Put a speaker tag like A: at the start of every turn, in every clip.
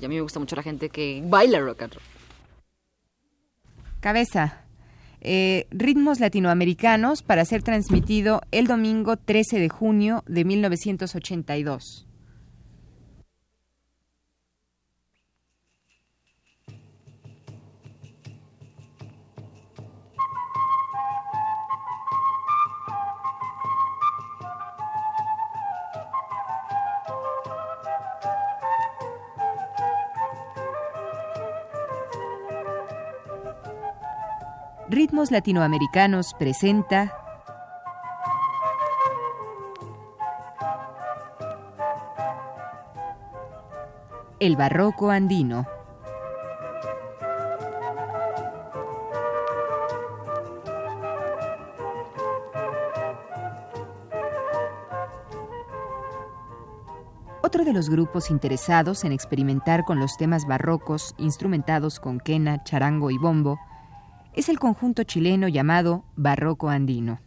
A: Y a mí me gusta mucho la gente que baila rock and roll.
B: Cabeza. Eh, ritmos latinoamericanos para ser transmitido el domingo 13 de junio de 1982. Latinoamericanos presenta El Barroco Andino. Otro de los grupos interesados en experimentar con los temas barrocos instrumentados con quena, charango y bombo es el conjunto chileno llamado Barroco Andino.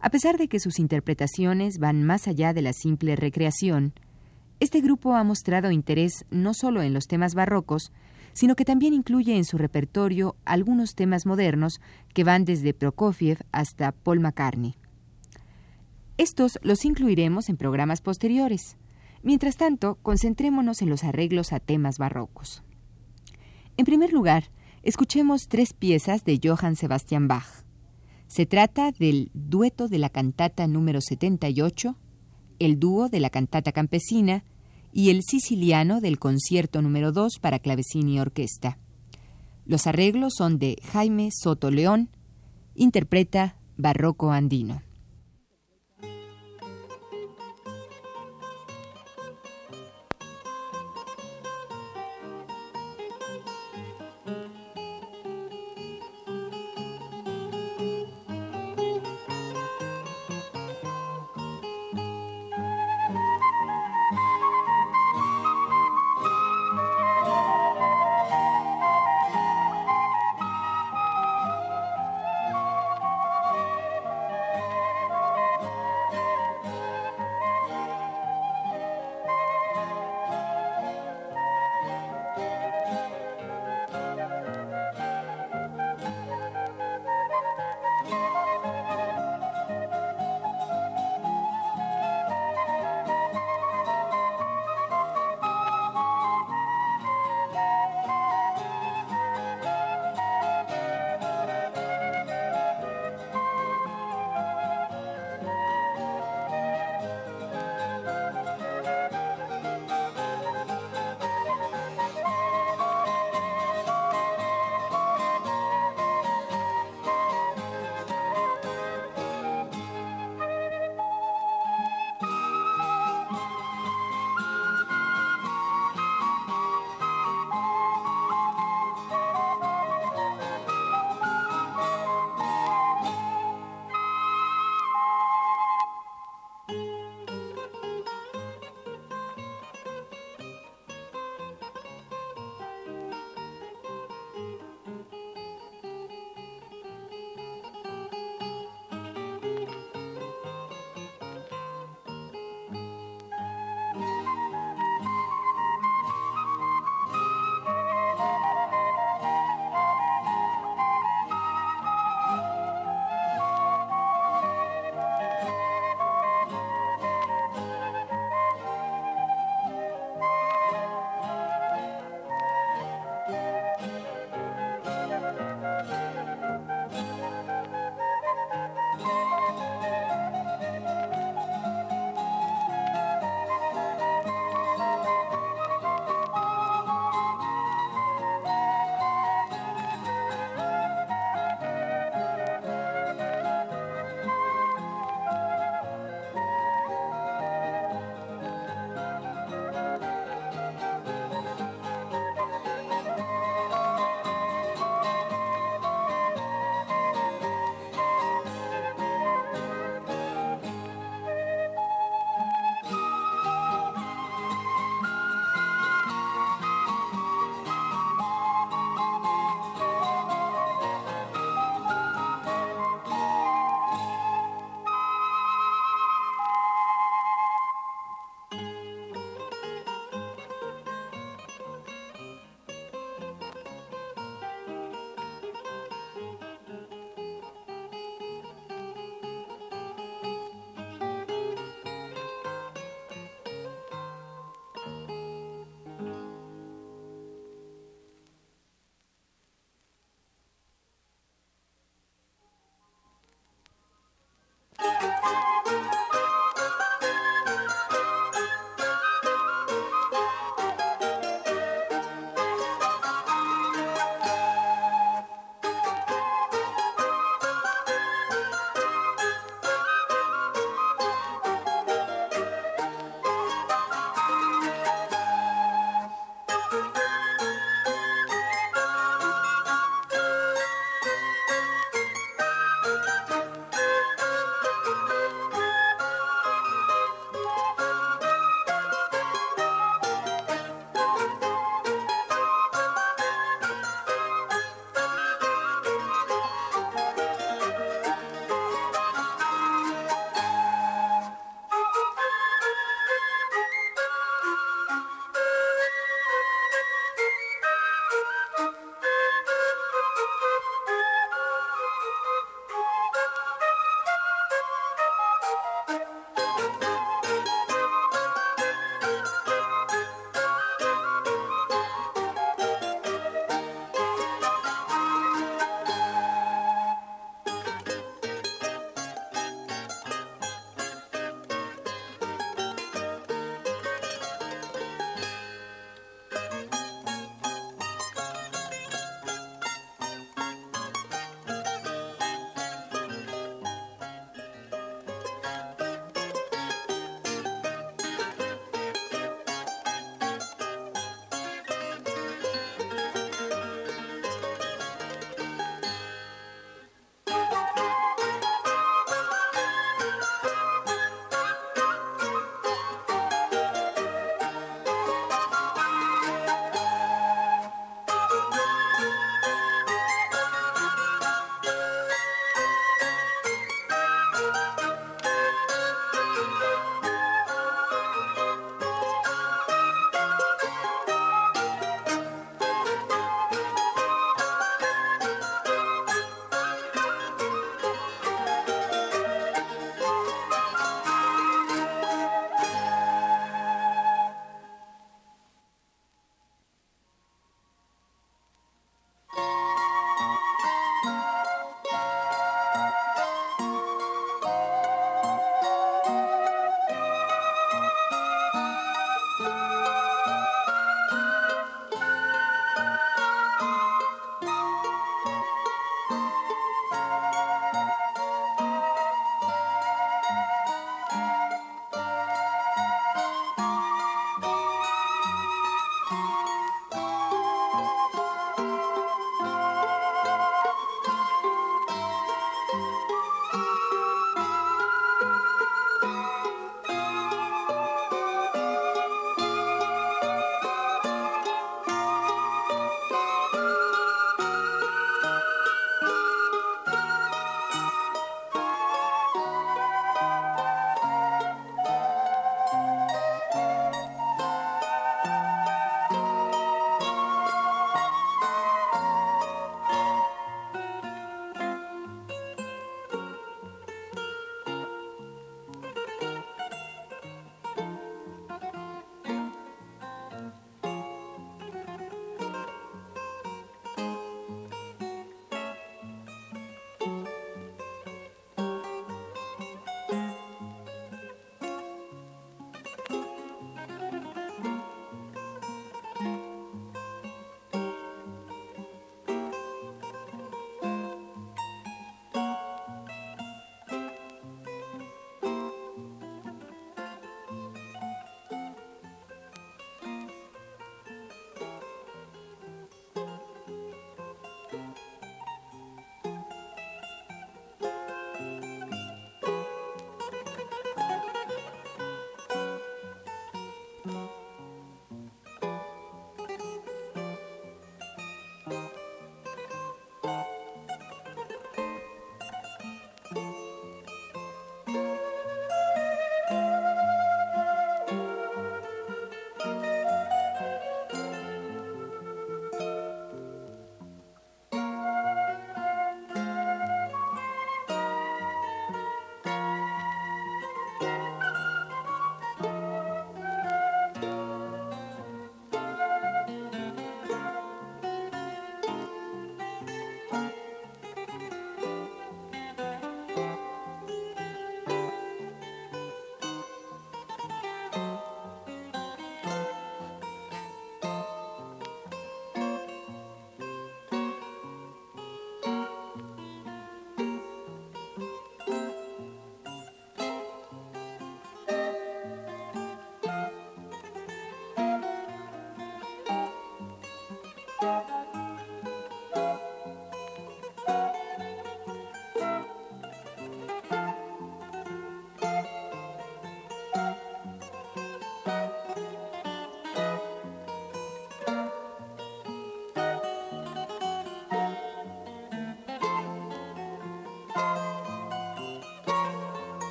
B: A pesar de que sus interpretaciones van más allá de la simple recreación, este grupo ha mostrado interés no solo en los temas barrocos, sino que también incluye en su repertorio algunos temas modernos que van desde Prokofiev hasta Paul McCartney. Estos los incluiremos en programas posteriores. Mientras tanto, concentrémonos en los arreglos a temas barrocos. En primer lugar, escuchemos tres piezas de Johann Sebastian Bach. Se trata del dueto de la cantata número 78, el dúo de la cantata campesina y el siciliano del concierto número 2 para clavecín y orquesta. Los arreglos son de Jaime Soto León, interpreta Barroco Andino.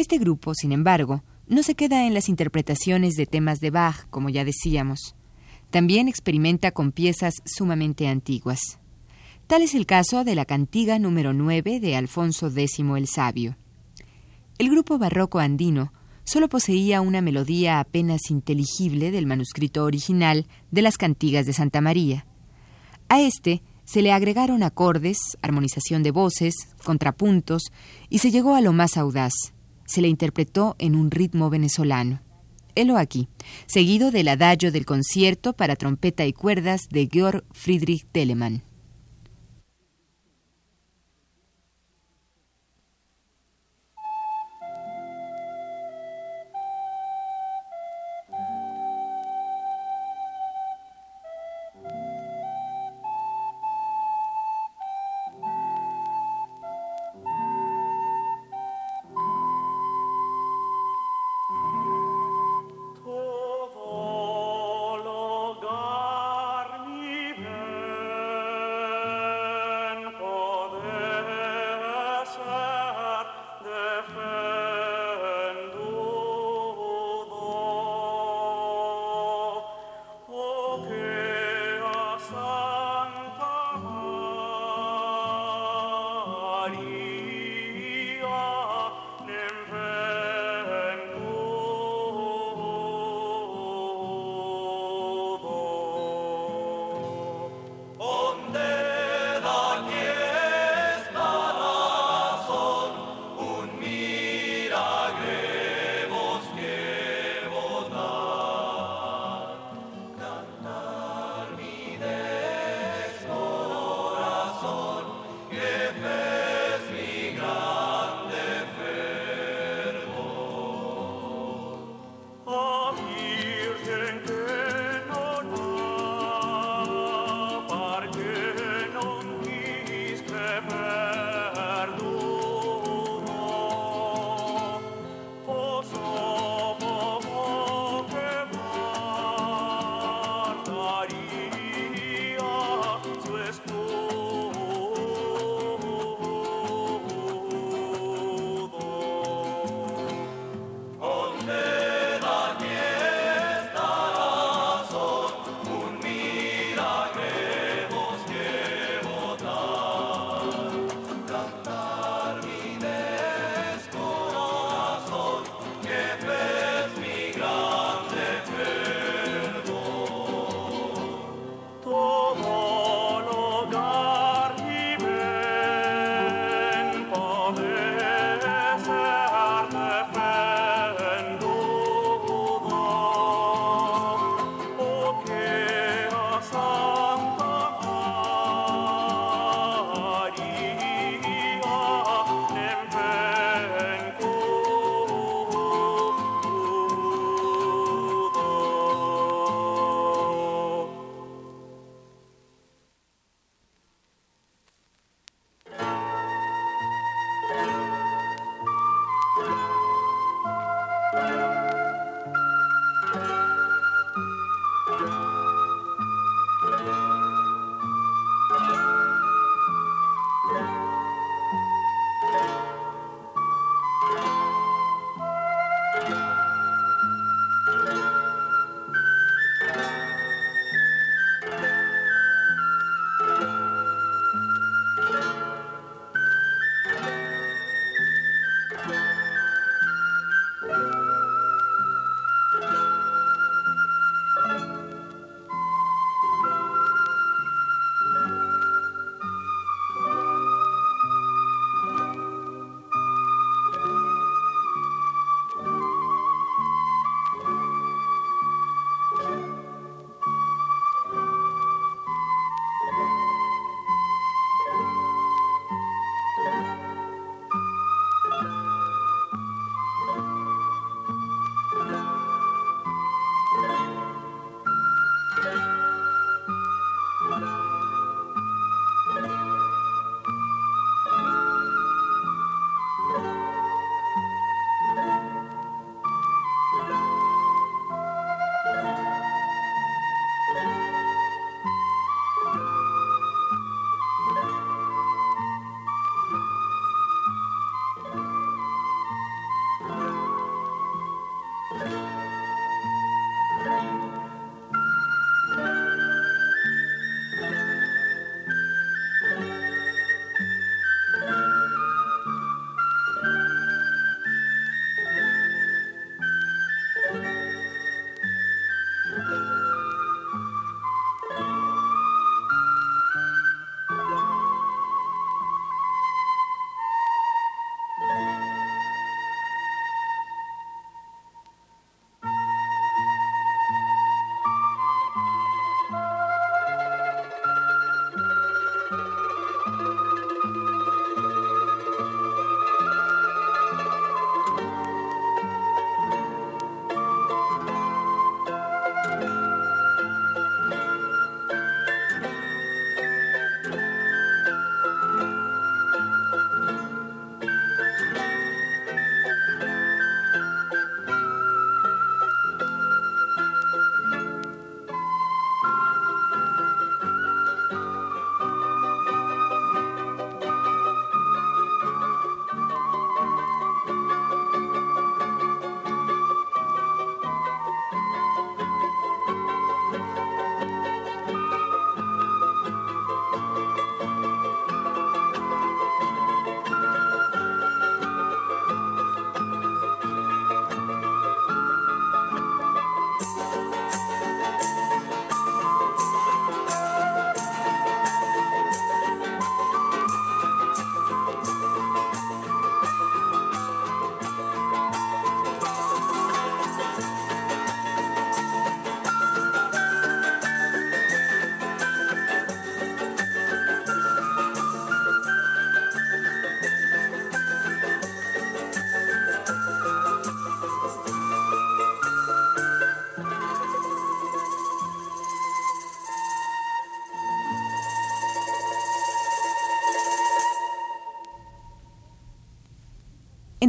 B: Este grupo, sin embargo, no se queda en las interpretaciones de temas de Bach, como ya decíamos. También experimenta con piezas sumamente antiguas. Tal es el caso de la cantiga número 9 de Alfonso X el Sabio. El grupo barroco andino solo poseía una melodía apenas inteligible del manuscrito original de las cantigas de Santa María. A este se le agregaron acordes, armonización de voces, contrapuntos, y se llegó a lo más audaz. Se le interpretó en un ritmo venezolano. Helo aquí, seguido del adagio del concierto para trompeta y cuerdas de Georg Friedrich Telemann.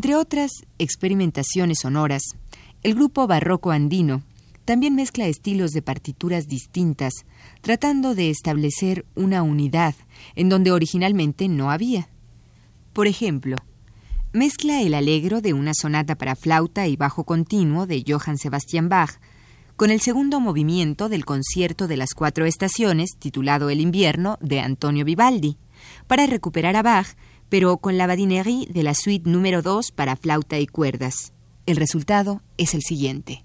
B: Entre otras experimentaciones sonoras, el grupo barroco andino también mezcla estilos de partituras distintas, tratando de establecer una unidad en donde originalmente no había. Por ejemplo, mezcla el alegro de una sonata para flauta y bajo continuo de Johann Sebastian Bach con el segundo movimiento del concierto de las cuatro estaciones titulado El invierno de Antonio Vivaldi, para recuperar a Bach, pero con la badinerie de la suite número 2 para flauta y cuerdas. El resultado es el siguiente.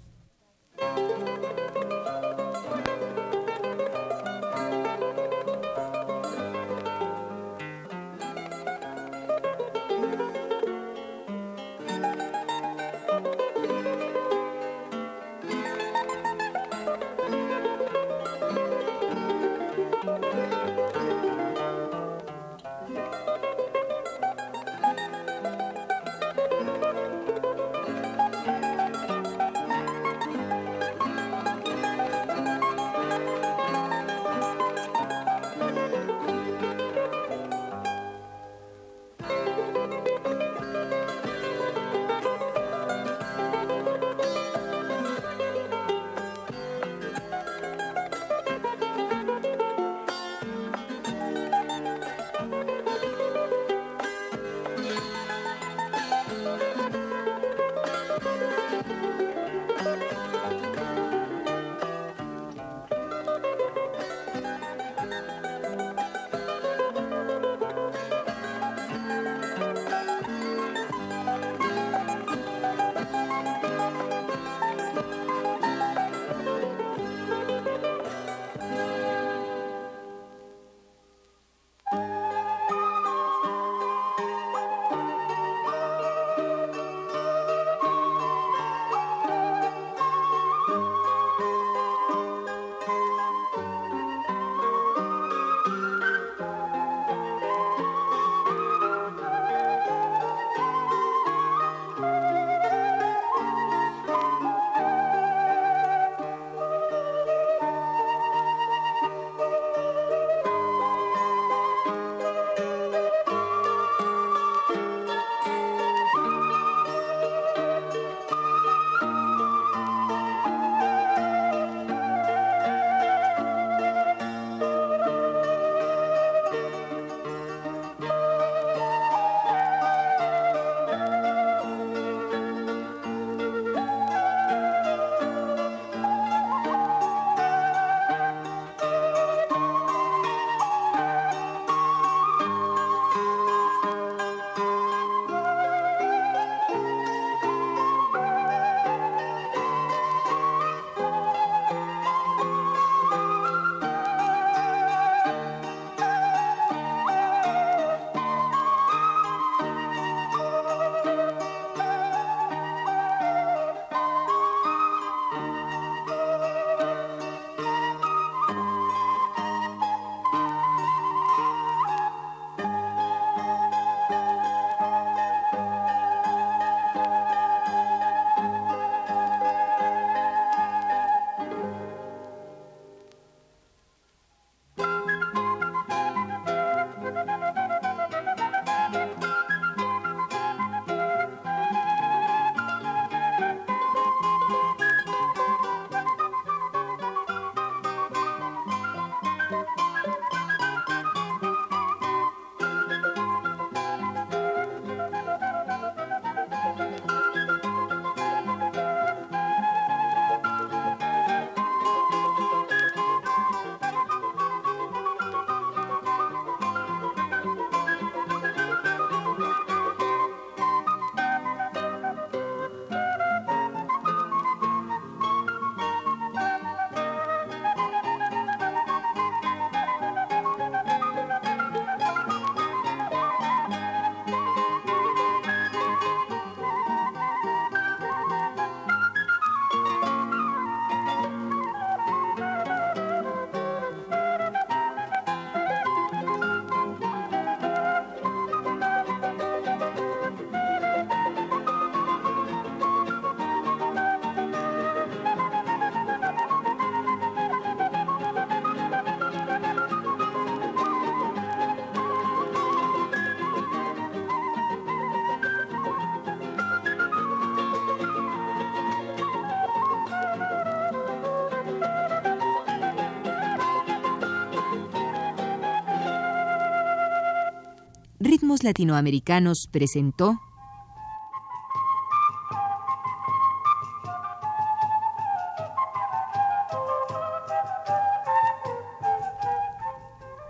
B: Latinoamericanos presentó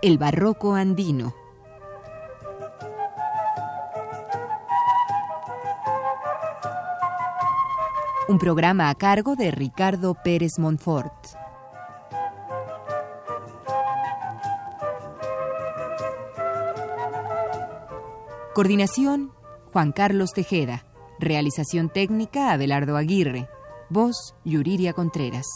B: El Barroco Andino. Un programa a cargo de Ricardo Pérez Montfort. Coordinación, Juan Carlos Tejeda. Realización técnica, Abelardo Aguirre. Voz, Yuriria Contreras.